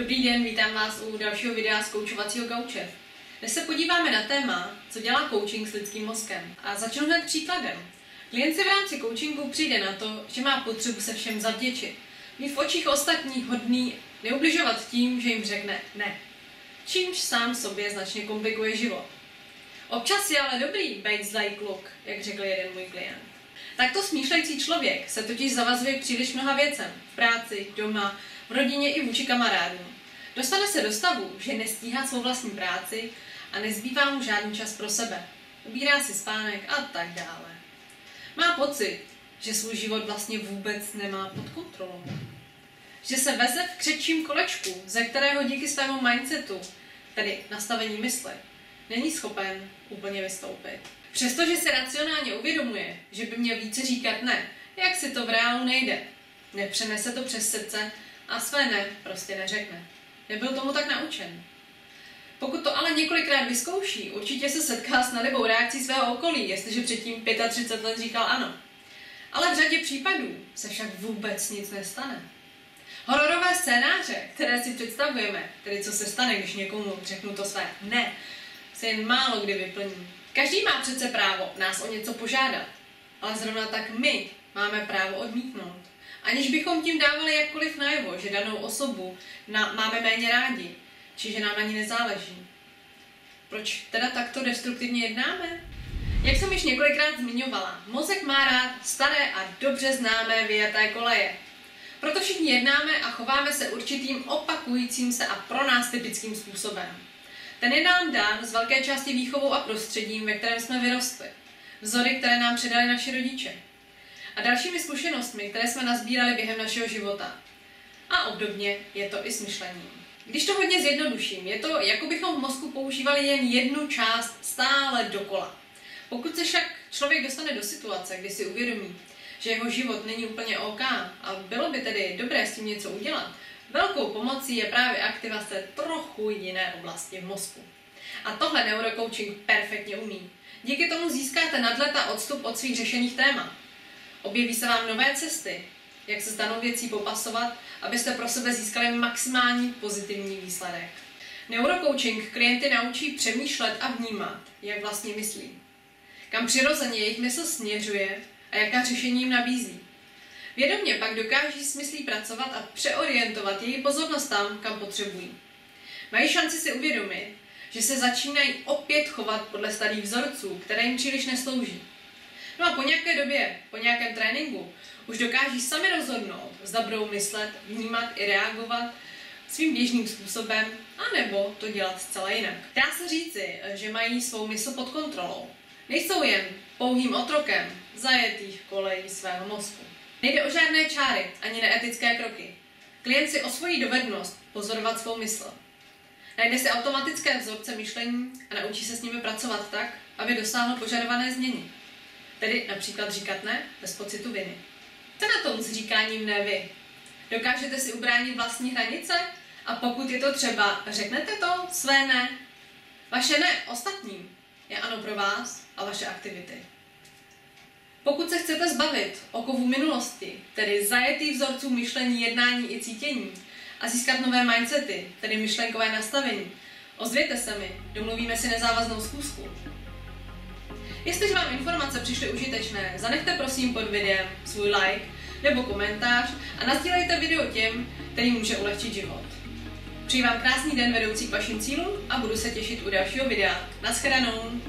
Dobrý den, vítám vás u dalšího videa z koučovacího gauče. Dnes se podíváme na téma, co dělá coaching s lidským mozkem. A začnu hned příkladem. Klient si v rámci coachingu přijde na to, že má potřebu se všem zavděčit. Mít v očích ostatních hodný, neubližovat tím, že jim řekne ne. Čímž sám sobě značně komplikuje život. Občas je ale dobrý být zlej kluk, jak řekl jeden můj klient. Takto smýšlející člověk se totiž zavazuje příliš mnoha věcem. V práci, doma, v rodině i vůči kamarádům. Dostane se do stavu, že nestíhá svou vlastní práci a nezbývá mu žádný čas pro sebe. Ubírá si spánek a tak dále. Má pocit, že svůj život vlastně vůbec nemá pod kontrolou. Že se veze v křečím kolečku, ze kterého díky svému mindsetu, tedy nastavení mysli, není schopen úplně vystoupit. Přestože se racionálně uvědomuje, že by měl více říkat ne, jak si to v reálu nejde. Nepřenese to přes srdce a své ne prostě neřekne. Nebyl tomu tak naučen. Pokud to ale několikrát vyzkouší, určitě se setká s nelibou reakcí svého okolí, jestliže předtím 35 let říkal ano. Ale v řadě případů se však vůbec nic nestane. Hororové scénáře, které si představujeme, tedy co se stane, když někomu řeknu to své ne, se jen málo kdy vyplní. Každý má přece právo nás o něco požádat, ale zrovna tak my máme právo odmítnout. Aniž bychom tím dávali jakkoliv najevo, že danou osobu na, máme méně rádi, či že nám ani nezáleží. Proč teda takto destruktivně jednáme? Jak jsem již několikrát zmiňovala, mozek má rád staré a dobře známé vyjaté koleje. Proto všichni jednáme a chováme se určitým opakujícím se a pro nás typickým způsobem. Ten je nám dán z velké části výchovou a prostředím, ve kterém jsme vyrostli. Vzory, které nám předali naši rodiče. A dalšími zkušenostmi, které jsme nazbírali během našeho života. A obdobně je to i s myšlením. Když to hodně zjednoduším, je to, jako bychom v mozku používali jen jednu část stále dokola. Pokud se však člověk dostane do situace, kdy si uvědomí, že jeho život není úplně OK a bylo by tedy dobré s tím něco udělat, velkou pomocí je právě aktivace trochu jiné oblasti v mozku. A tohle neurocoaching perfektně umí. Díky tomu získáte nadhled a odstup od svých řešených témat. Objeví se vám nové cesty, jak se s danou věcí popasovat, abyste pro sebe získali maximální pozitivní výsledek. Neurocoaching klienty naučí přemýšlet a vnímat, jak vlastně myslí. Kam přirozeně jejich mysl směřuje a jaká řešení jim nabízí. Vědomě pak dokáží s myslí pracovat a přeorientovat její pozornost tam, kam potřebují. Mají šanci si uvědomit, že se začínají opět chovat podle starých vzorců, které jim příliš neslouží. No a po nějaké době, po nějakém tréninku, už dokáží sami rozhodnout, zda budou myslet, vnímat i reagovat svým běžným způsobem, anebo to dělat zcela jinak. Dá se říci, že mají svou mysl pod kontrolou. Nejsou jen pouhým otrokem zajetých kolejí svého mozku. Nejde o žádné čáry ani neetické kroky. Klient si osvojí dovednost pozorovat svou mysl. Najde si automatické vzorce myšlení a naučí se s nimi pracovat tak, aby dosáhl požadované změny. Tedy například říkat ne bez pocitu viny. Co na tom s říkáním ne vy? Dokážete si ubránit vlastní hranice? A pokud je to třeba, řeknete to své ne? Vaše ne ostatním je ano pro vás a vaše aktivity. Pokud se chcete zbavit okovu minulosti, tedy zajetý vzorců myšlení, jednání i cítění, a získat nové mindsety, tedy myšlenkové nastavení, ozvěte se mi, domluvíme si nezávaznou schůzku. Jestliže vám informace přišly užitečné, zanechte prosím pod videem svůj like nebo komentář a nazdílejte video těm, kterým může ulehčit život. Přeji vám krásný den vedoucí k vašim cílům a budu se těšit u dalšího videa. Naschledanou!